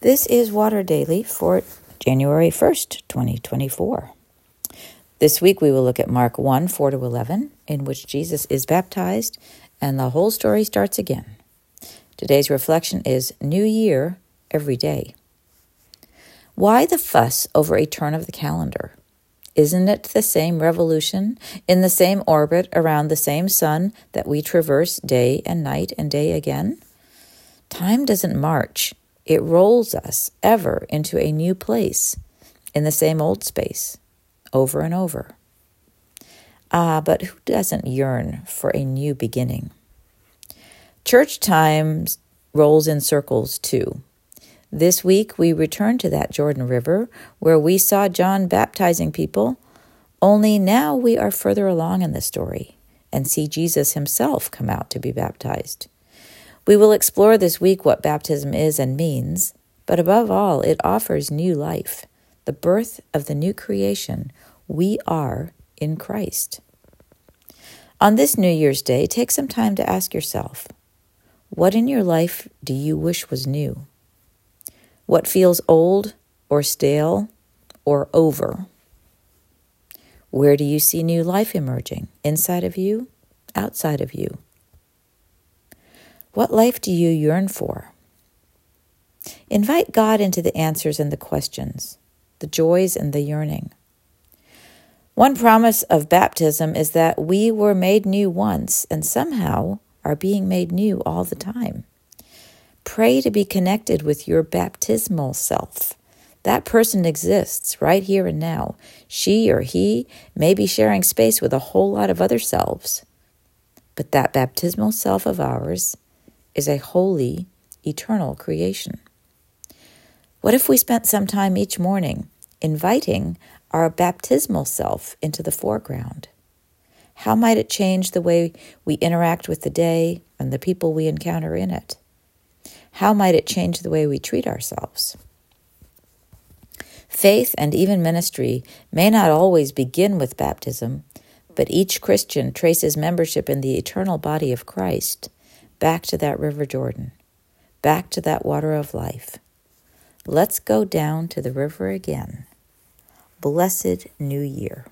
This is Water Daily for January 1st, 2024. This week we will look at Mark 1 4 to 11, in which Jesus is baptized and the whole story starts again. Today's reflection is New Year every day. Why the fuss over a turn of the calendar? Isn't it the same revolution in the same orbit around the same sun that we traverse day and night and day again? Time doesn't march, it rolls us ever into a new place in the same old space, over and over. Ah, but who doesn't yearn for a new beginning? Church time rolls in circles too. This week we return to that Jordan River where we saw John baptizing people, only now we are further along in the story and see Jesus himself come out to be baptized. We will explore this week what baptism is and means, but above all, it offers new life, the birth of the new creation we are in Christ. On this New Year's Day, take some time to ask yourself what in your life do you wish was new? What feels old or stale or over? Where do you see new life emerging? Inside of you? Outside of you? What life do you yearn for? Invite God into the answers and the questions, the joys and the yearning. One promise of baptism is that we were made new once and somehow are being made new all the time. Pray to be connected with your baptismal self. That person exists right here and now. She or he may be sharing space with a whole lot of other selves. But that baptismal self of ours is a holy, eternal creation. What if we spent some time each morning inviting our baptismal self into the foreground? How might it change the way we interact with the day and the people we encounter in it? How might it change the way we treat ourselves? Faith and even ministry may not always begin with baptism, but each Christian traces membership in the eternal body of Christ back to that River Jordan, back to that water of life. Let's go down to the river again. Blessed New Year.